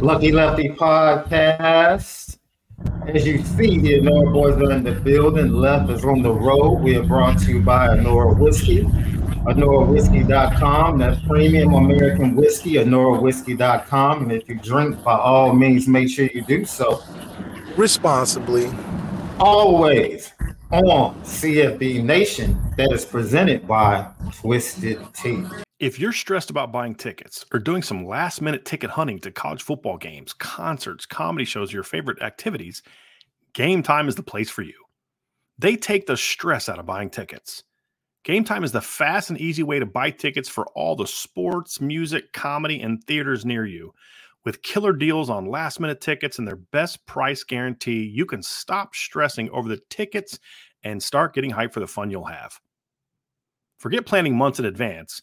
Lucky Lefty podcast. As you see, the Anora boys are in the building. Left is on the road. We are brought to you by Anora Whiskey. AnoraWhiskey.com. That's premium American whiskey. AnoraWhiskey.com. And if you drink, by all means, make sure you do so responsibly. Always on CFB Nation that is presented by Twisted Tea. If you're stressed about buying tickets or doing some last minute ticket hunting to college football games, concerts, comedy shows, your favorite activities, Game Time is the place for you. They take the stress out of buying tickets. Game Time is the fast and easy way to buy tickets for all the sports, music, comedy, and theaters near you. With killer deals on last minute tickets and their best price guarantee, you can stop stressing over the tickets and start getting hyped for the fun you'll have. Forget planning months in advance.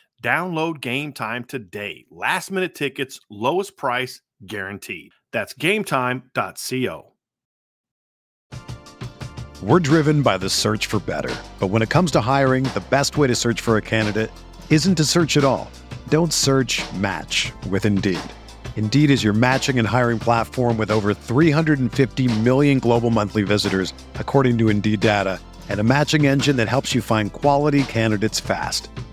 Download game time today. Last minute tickets, lowest price guaranteed. That's gametime.co. We're driven by the search for better. But when it comes to hiring, the best way to search for a candidate isn't to search at all. Don't search match with Indeed. Indeed is your matching and hiring platform with over 350 million global monthly visitors, according to Indeed data, and a matching engine that helps you find quality candidates fast.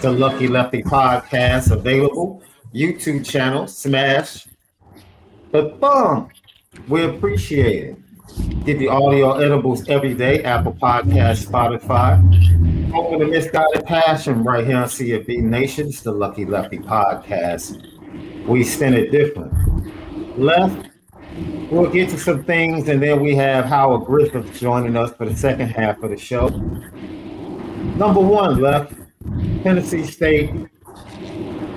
The Lucky Lefty podcast available. YouTube channel, smash the thumb. We appreciate it. Give you audio edibles every day, Apple Podcast, Spotify. Open the misguided passion right here on CFB Nation. It's the Lucky Lefty podcast. We spin it different. Left, We'll get to some things, and then we have Howard Griffith joining us for the second half of the show. Number one left, Tennessee State,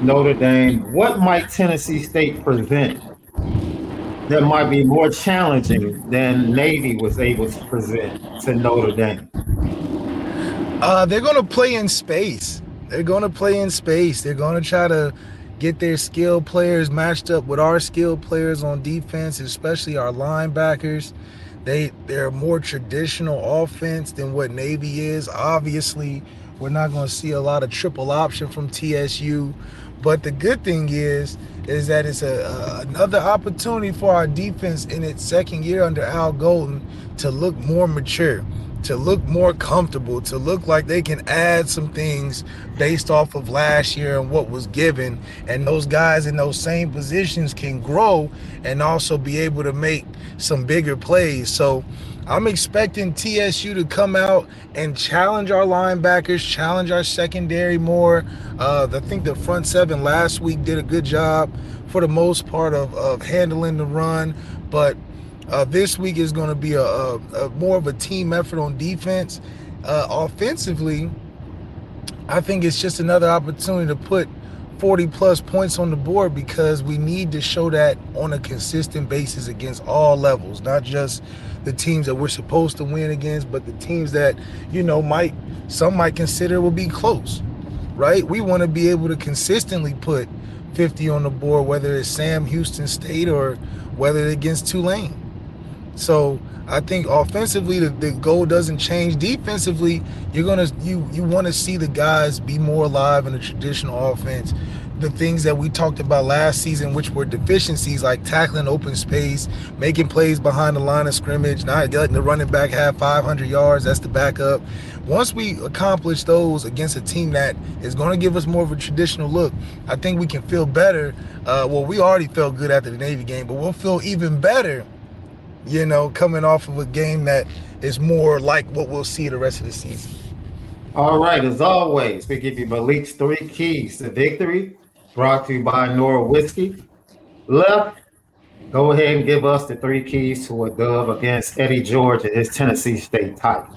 Notre Dame. What might Tennessee State present that might be more challenging than Navy was able to present to Notre Dame? Uh, they're going to play in space. They're going to play in space. They're going to try to get their skilled players matched up with our skilled players on defense, especially our linebackers. They they're more traditional offense than what Navy is. Obviously, we're not going to see a lot of triple option from TSU, but the good thing is is that it's a, a, another opportunity for our defense in its second year under Al Golden to look more mature to look more comfortable, to look like they can add some things based off of last year and what was given. And those guys in those same positions can grow and also be able to make some bigger plays. So I'm expecting TSU to come out and challenge our linebackers, challenge our secondary more. Uh, I think the front seven last week did a good job for the most part of, of handling the run. But uh, this week is going to be a, a, a, more of a team effort on defense. Uh, offensively, I think it's just another opportunity to put 40 plus points on the board because we need to show that on a consistent basis against all levels, not just the teams that we're supposed to win against, but the teams that, you know, might some might consider will be close, right? We want to be able to consistently put 50 on the board, whether it's Sam Houston State or whether it's against Tulane. So I think offensively the, the goal doesn't change. Defensively, you're gonna you you want to see the guys be more alive in the traditional offense. The things that we talked about last season, which were deficiencies like tackling open space, making plays behind the line of scrimmage, not letting the running back have 500 yards. That's the backup. Once we accomplish those against a team that is going to give us more of a traditional look, I think we can feel better. Uh, well, we already felt good after the Navy game, but we'll feel even better you know, coming off of a game that is more like what we'll see the rest of the season. All right, as always, we give you Malik's three keys to victory, brought to you by Nora Whiskey. Left, go ahead and give us the three keys to a dub against Eddie George and his Tennessee State Titans.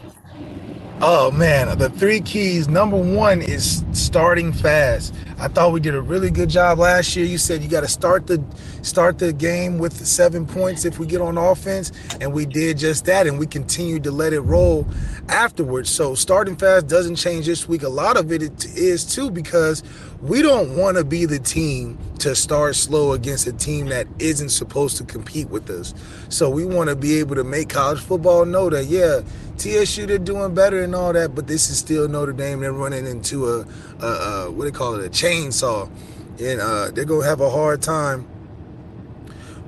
Oh man, the three keys. Number one is starting fast. I thought we did a really good job last year. You said you got to start the start the game with seven points if we get on offense, and we did just that, and we continued to let it roll afterwards. So starting fast doesn't change this week. A lot of it is too because we don't want to be the team to start slow against a team that isn't supposed to compete with us. So we want to be able to make college football know that yeah, TSU they're doing better and all that, but this is still Notre Dame. They're running into a, a, a what do they call it, a chainsaw, and uh, they're gonna have a hard time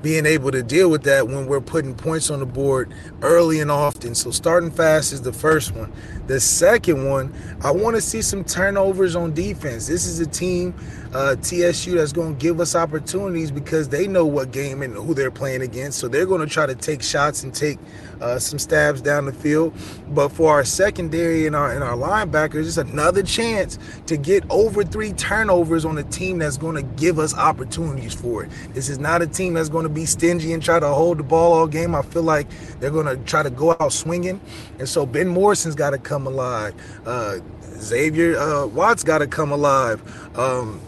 being able to deal with that when we're putting points on the board early and often. So starting fast is the first one. The second one, I want to see some turnovers on defense. This is a team, uh, TSU, that's going to give us opportunities because they know what game and who they're playing against. So they're going to try to take shots and take uh, some stabs down the field. But for our secondary and our and our linebackers, it's another chance to get over three turnovers on a team that's going to give us opportunities for it. This is not a team that's going to be stingy and try to hold the ball all game. I feel like they're going to try to go out swinging, and so Ben Morrison's got to come alive. Uh, Xavier uh, Watts got to come alive. Um,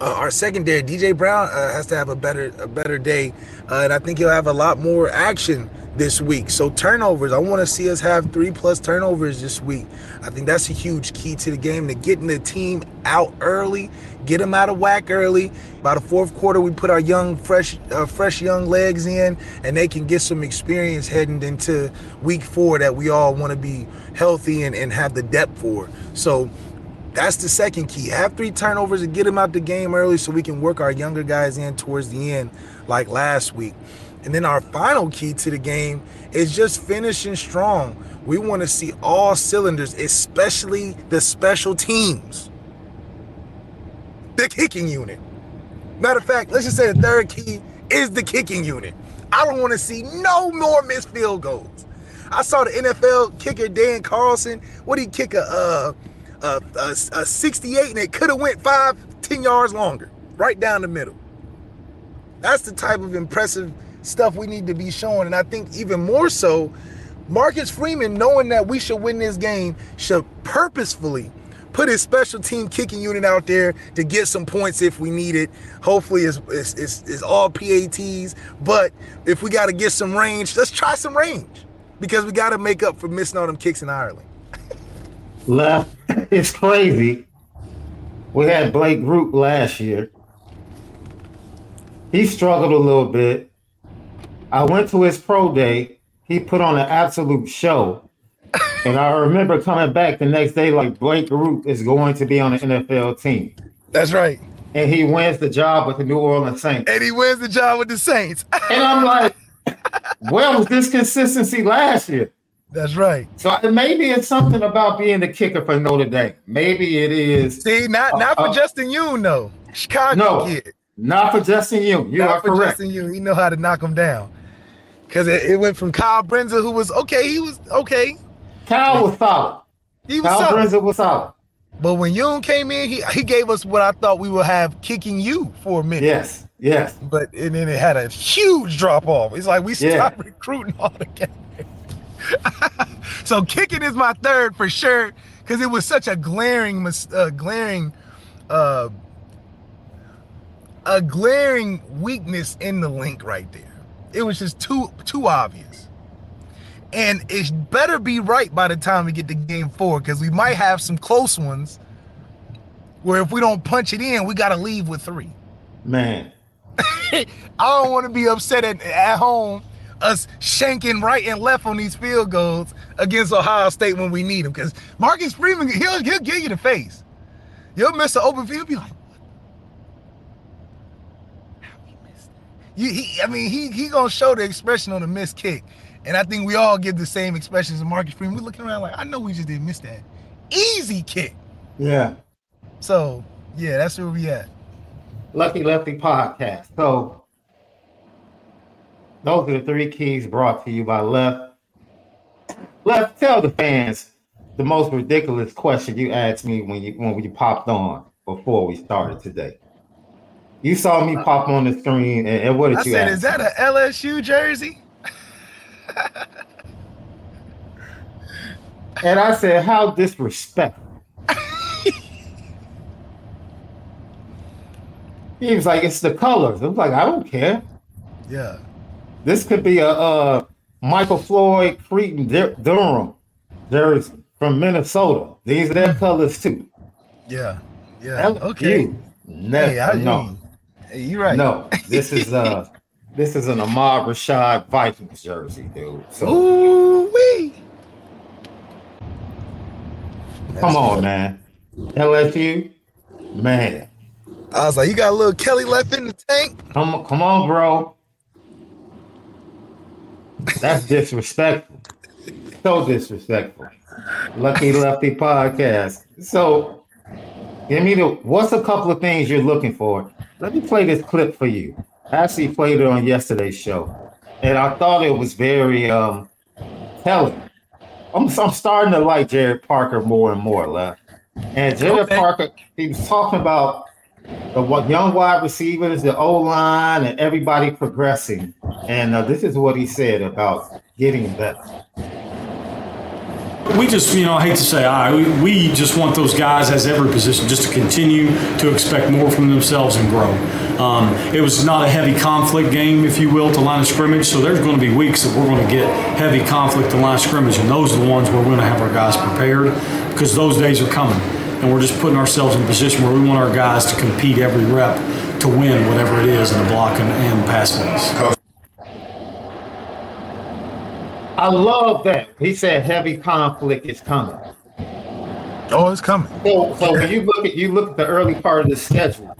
uh, our secondary, DJ Brown, uh, has to have a better a better day, uh, and I think he'll have a lot more action this week. So turnovers, I want to see us have three plus turnovers this week. I think that's a huge key to the game to getting the team out early, get them out of whack early. By the fourth quarter, we put our young, fresh, uh, fresh young legs in, and they can get some experience heading into week four that we all want to be healthy and, and have the depth for. So that's the second key. Have three turnovers and get them out the game early so we can work our younger guys in towards the end, like last week. And then our final key to the game is just finishing strong. We want to see all cylinders, especially the special teams, the kicking unit. Matter of fact, let's just say the third key is the kicking unit. I don't want to see no more missed field goals. I saw the NFL kicker Dan Carlson. What he kick a uh, a, a, a 68 and it could have went five, 10 yards longer, right down the middle. That's the type of impressive stuff we need to be showing. And I think even more so, Marcus Freeman, knowing that we should win this game, should purposefully put his special team kicking unit out there to get some points if we need it. Hopefully, it's, it's, it's, it's all PATs. But if we got to get some range, let's try some range because we got to make up for missing all them kicks in Ireland. Left, it's crazy. We had Blake Grupe last year. He struggled a little bit. I went to his pro day. He put on an absolute show. and I remember coming back the next day like Blake Grupe is going to be on an NFL team. That's right. And he wins the job with the New Orleans Saints. And he wins the job with the Saints. and I'm like, where was this consistency last year? That's right. So maybe it's something about being the kicker for Notre Dame. Maybe it is. See, not not for uh, Justin Yoon, though. Chicago no, kid. Not for Justin Yoon. You not are for correct. Justin Yoon. He know how to knock him down. Because it, it, went from Kyle Brindza, who was okay. He was okay. Kyle was solid. He was Kyle solid. Brindza was solid. But when Yoon came in, he, he gave us what I thought we would have kicking you for a minute. Yes, yes. But and then it had a huge drop off. It's like we stopped yeah. recruiting altogether. so kicking is my third for sure because it was such a glaring, uh, glaring, uh, a glaring weakness in the link right there. It was just too too obvious, and it better be right by the time we get to game four because we might have some close ones where if we don't punch it in, we got to leave with three. Man, I don't want to be upset at, at home us shanking right and left on these field goals against Ohio State when we need them. Because Marcus Freeman, he'll, he'll give you the face. You'll miss an open field, be like, You, he, I mean, he he gonna show the expression on the missed kick, and I think we all give the same expressions to Marcus Freeman. We're looking around like, I know we just didn't miss that easy kick. Yeah. So yeah, that's where we at. Lucky Lefty podcast. So those are the three keys brought to you by Left. Left, tell the fans the most ridiculous question you asked me when you when you popped on before we started today. You saw me pop on the screen, and, and what did I you said, ask? Is that an LSU jersey? and I said, "How disrespectful." he was like, "It's the colors." I was like, "I don't care." Yeah. This could be a, Michael Floyd Creighton Durham jersey from Minnesota. These are their hmm. colors too. Yeah. Yeah. okay. You never hey, I, no. Hey, you right. No, this is uh this is an Ahmad Rashad Vikings jersey, dude. So Ooh wee. Come on, man. LSU, man. I was like, you got a little Kelly left in the tank. Come, come on, bro. That's disrespectful. so disrespectful. Lucky Lefty podcast. So, give me the what's a couple of things you're looking for? Let me play this clip for you. I actually played it on yesterday's show, and I thought it was very um telling. I'm, I'm starting to like Gerad Parker more and more, left. And Gerad okay. Parker, he was talking about the young wide receivers, the O line, and everybody progressing. And uh, this is what he said about getting better. We just, you know, I hate to say I, we just want those guys as every position just to continue to expect more from themselves and grow. Um, it was not a heavy conflict game, if you will, to line of scrimmage. So there's going to be weeks that we're going to get heavy conflict to line of scrimmage, and those are the ones where we're going to have our guys prepared because those days are coming and we're just putting ourselves in a position where we want our guys to compete every rep to win whatever it is in the block and, and pass lanes. I love that. He said heavy conflict is coming. Oh, it's coming. So, so when you look at you look at the early part of the schedule,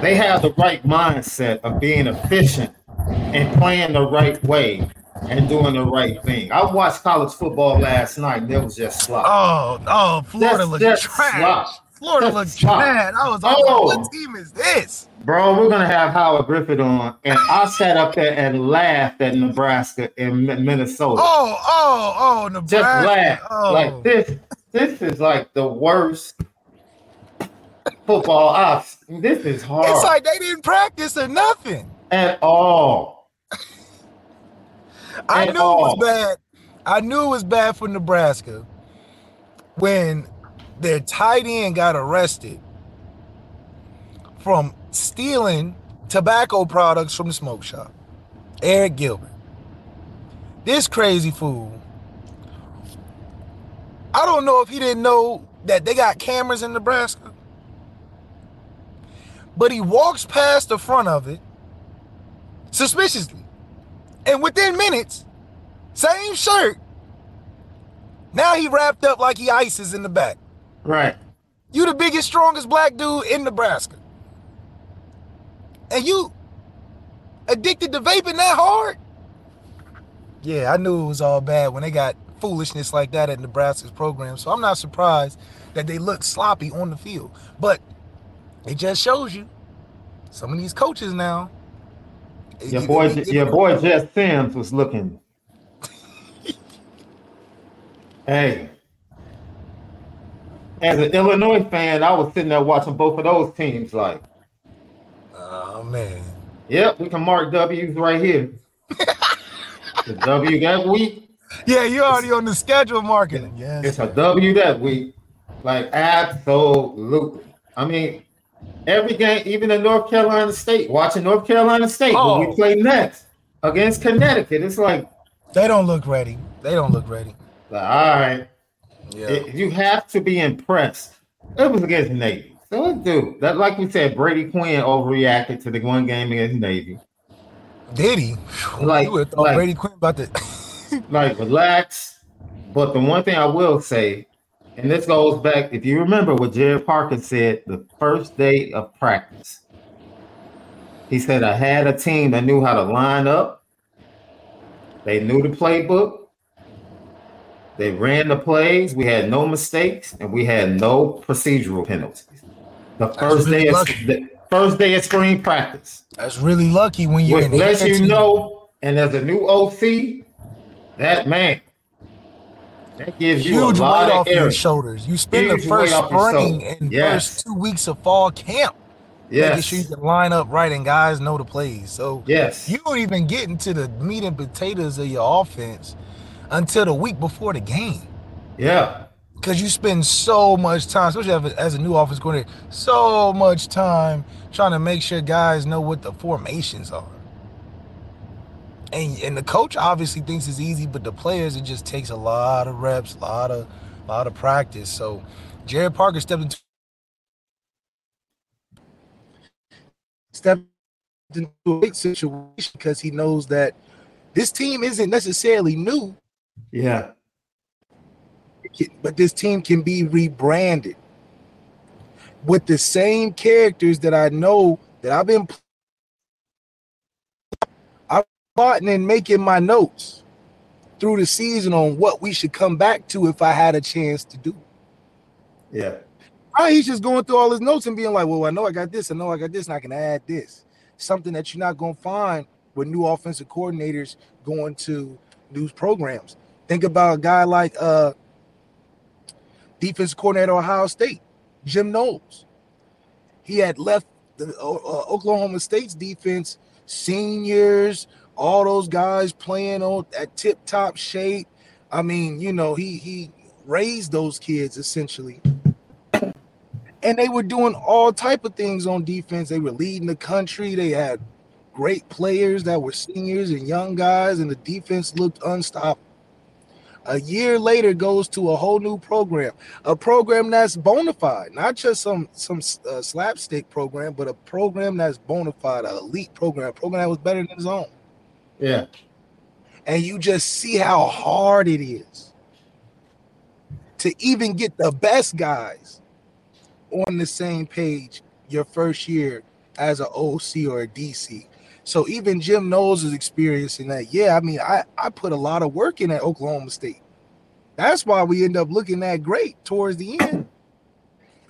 they have the right mindset of being efficient and playing the right way and doing the right thing. I watched college football last night and it was just slop. Oh, oh, Florida looked trash. Slop. Florida looked trash. I was oh. like, what oh. team is this? Bro, we're gonna have Howard Griffith on, and I sat up there and laughed at Nebraska and Minnesota. Oh, oh, oh, Nebraska! Just laugh oh. like this. This is like the worst football I've. This is hard. It's like they didn't practice or nothing at all. I At knew it was bad. I knew it was bad for Nebraska when their tight end got arrested from stealing tobacco products from the smoke shop. Arik Gilbert. This crazy fool. I don't know if he didn't know that they got cameras in Nebraska. But he walks past the front of it suspiciously. And within minutes, same shirt. Now he wrapped up like he ices in the back. Right. You the biggest, strongest black dude in Nebraska. And you addicted to vaping that hard? Yeah, I knew it was all bad when they got foolishness like that at Nebraska's program. So I'm not surprised that they look sloppy on the field. But it just shows you some of these coaches now. Your you- boy, you- your boy Jess Sims was looking. hey, as an Illinois fan, I was sitting there watching both of those teams. Like, Oh man. yep, we can mark W's right here. the W that week, Yeah, you're already on the schedule marketing. Yes. it's a W that week. Like, absolutely. I mean, every game, even in North Carolina State, watching North Carolina State when Oh. we play next against Connecticut, it's like, They don't look ready. They don't look ready. like all right. Yeah. It- you have to be impressed. It was against Navy. So it do that, like we said, Brady Quinn overreacted to the one game against Navy. Did he? Like- you would have thought like- Brady Quinn about to. Like relax. But the one thing I will say, and this goes back, if you remember what Gerad Parker said the first day of practice, he said, I had a team that knew how to line up. They knew the playbook. They ran the plays. We had no mistakes, and we had no procedural penalties. The first really day of the first day of spring practice. That's really lucky when you're Which in lets you know, and as a new OC, that man, that gives you huge weight off of your shoulders. You spend the first weight off your spring and Yes. first two weeks of fall camp, making Yes, sure you can line up right and guys know the plays. So yes, you don't even get into the meat and potatoes of your offense until the week before the game. yeah, because you spend so much time, especially as a, new offense coordinator, so much time trying to make sure guys know what the formations are. And and the coach obviously thinks it's easy, but the players it just takes a lot of reps, a lot of a lot of practice. So Gerad Parker stepped into stepped into a big situation because he knows that this team isn't necessarily new yeah, but this team can be rebranded with the same characters that I know that I've been I'm plotting and making my notes through the season on what we should come back to if I had a chance to do. yeah, Right, he's just going through all his notes and being like, "Well, I know I got this, I know I got this, and I can add this." Something that you're not going to find with new offensive coordinators going to new programs. Think about a guy like uh defense coordinator at Ohio State, Jim Knowles. He had left the uh, uh, Oklahoma State's defense, seniors, all those guys playing on at tip top shape. I mean, you know, he he raised those kids essentially and they were doing all type of things on defense. They were leading the country. They had great players that were seniors and young guys, and the defense looked unstoppable. A year later, goes to a whole new program, a program that's bona fide, not just some some uh, slapstick program, but a program that's bona fide, an elite program, a program that was better than his own. yeah, And you just see how hard it is to even get the best guys on the same page your first year as an OC or a DC. So even Jim Knowles is experiencing that. Yeah, I mean, I, I put a lot of work in at Oklahoma State. That's why we end up looking that great towards the end.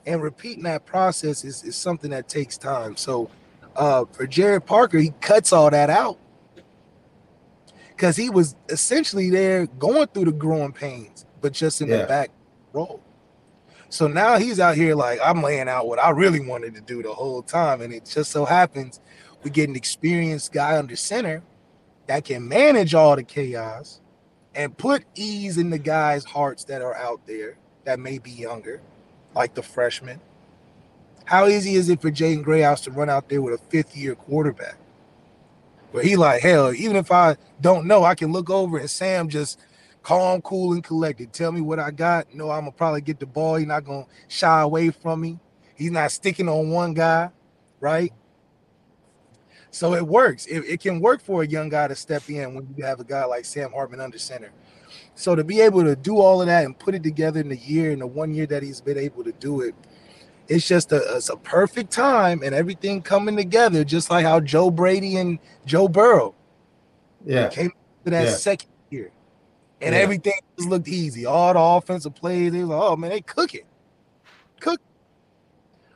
And repeating that process is, is something that takes time. So uh, for Gerad Parker, he cuts all that out because he was essentially there going through the growing pains, but just in Yeah. the back row. So now he's out here like I'm laying out what I really wanted to do the whole time, and it just so happens we get an experienced guy under center that can manage all the chaos and put ease in the guys' hearts that are out there that may be younger, like the freshmen. How easy is it for Jaden Greathouse to run out there with a fifth year quarterback? Where he like, hell, even if I don't know, I can look over and Sam just calm, cool, and collected. Tell me what I got. No, I'm gonna probably get the ball. He's not gonna shy away from me. He's not sticking on one guy, right? So it works. It, it can work for a young guy to step in when you have a guy like Sam Hartman under center. So to be able to do all of that and put it together in the year, in the one year that he's been able to do it, it's just a, it's a perfect time and everything coming together, just like how Joe Brady and Joe Burrow Yeah. came to that Yeah. second year. And Yeah. everything just looked easy. All the offensive plays, they was like, oh man, they cook it. Cook.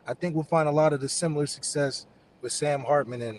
I think we'll find a lot of the similar success with Sam Hartman and,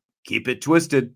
Keep it twisted.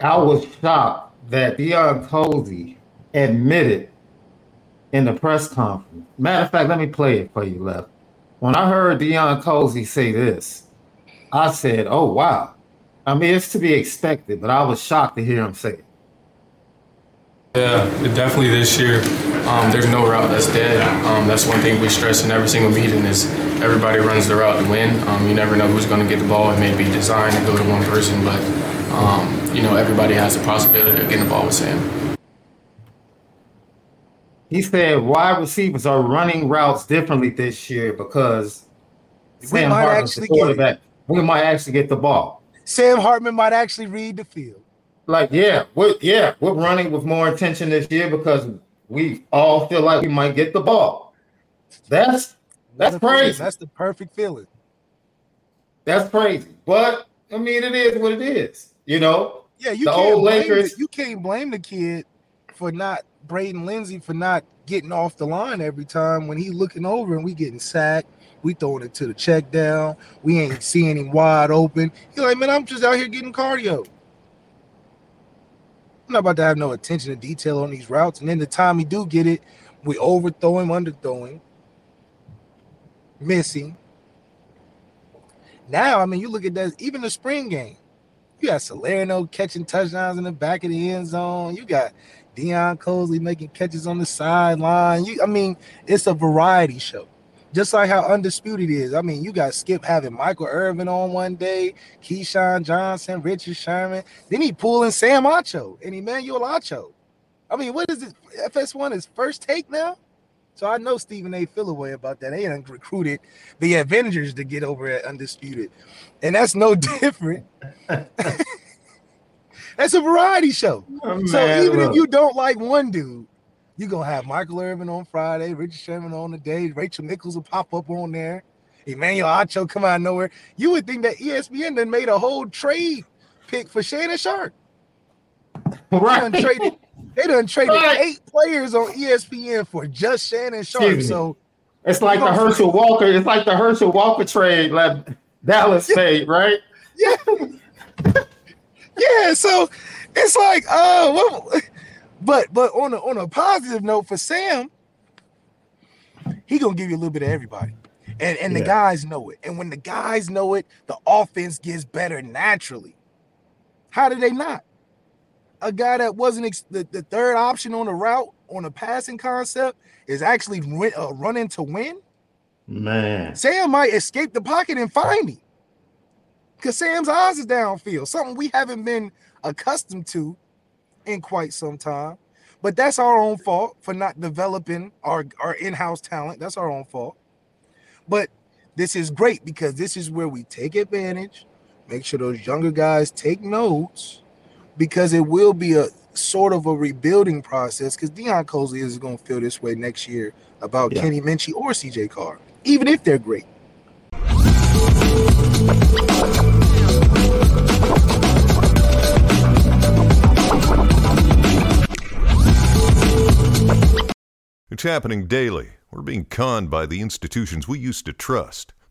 I was shocked that Deion Colzie admitted in the press conference. Matter of fact, let me play it for you, Left. When I heard Deion Colzie say this, I said, "Oh wow." I mean, it's to be expected, but I was shocked to hear him say it. Yeah, definitely this year. Um, there's no route that's dead. Um, that's one thing we stress in every single meeting is everybody runs the route to win. Um, you never know who's going to get the ball. It may be designed to go to one person, but um, you know everybody has the possibility of getting the ball with Sam. He said wide receivers are running routes differently this year because We Sam might Hartman's actually the get quarterback. We might actually get the ball. Sam Hartman might actually read the field. Like, yeah, we're yeah, we're running with more intention this year because we all feel like we might get the ball. That's that's What feeling. crazy. That's the perfect feeling. That's crazy. But I mean, it is what it is. You know, Yeah, you The can't old blame the, Lakers- you can't blame the kid for not Braden Lindsay for not getting off the line every time when he looking over and we getting sacked. We throwing it to the check down. We ain't seeing him wide open. He's like, man, I'm just out here getting cardio. I'm not about to have no attention to detail on these routes. And then the time we do get it, we overthrow him, underthrow him, missing. Now, I mean, you look at that, even the spring game. You got Salerno catching touchdowns in the back of the end zone. You got Deion Colzie making catches on the sideline. You, I mean, it's a variety show. Just like how undisputed is. I mean, you got Skip having Michael Irvin on one day, Keyshawn Johnson, Richard Sherman. Then he pulling Sam Acho and Emmanuel Acho. I mean, what is this? FS1 is first take now? So I know Stephen A. feel a way about that. They done recruited the Avengers to get over at Undisputed. And that's no different. that's a variety show. Oh, So man, even look. if you don't like one dude, you're gonna have Michael Irvin on Friday, Richard Sherman on the day, Rachel Nichols will pop up on there, Emmanuel Acho come out of nowhere. You would think that ESPN then made a whole trade pick for Shannon Sharpe. They done right. traded, they done traded eight players on ESPN for just Shannon Sharpe. So It's like the Herschel Walker. It's like the Herschel Walker trade, like Dallas yeah. made, right? Yeah. yeah. So it's like, uh, well, but but on a on a positive note for Sam, he gonna give you a little bit of everybody. And and yeah. the guys know it. And when the guys know it, the offense gets better naturally. How did they not? A guy that wasn't ex- the, the third option on the route on a passing concept is actually uh, running to win. Man, Sam might escape the pocket and find me because Sam's eyes is downfield, something we haven't been accustomed to in quite some time. But that's our own fault for not developing our, our in-house talent. That's our own fault. But this is great because this is where we take advantage, make sure those younger guys take notes, because it will be a sort of a rebuilding process. Because Deion Colzie is going to feel this way next year about yeah. Kenny Minchey or CJ Carr, even if they're great. It's happening daily. We're being conned by the institutions we used to trust.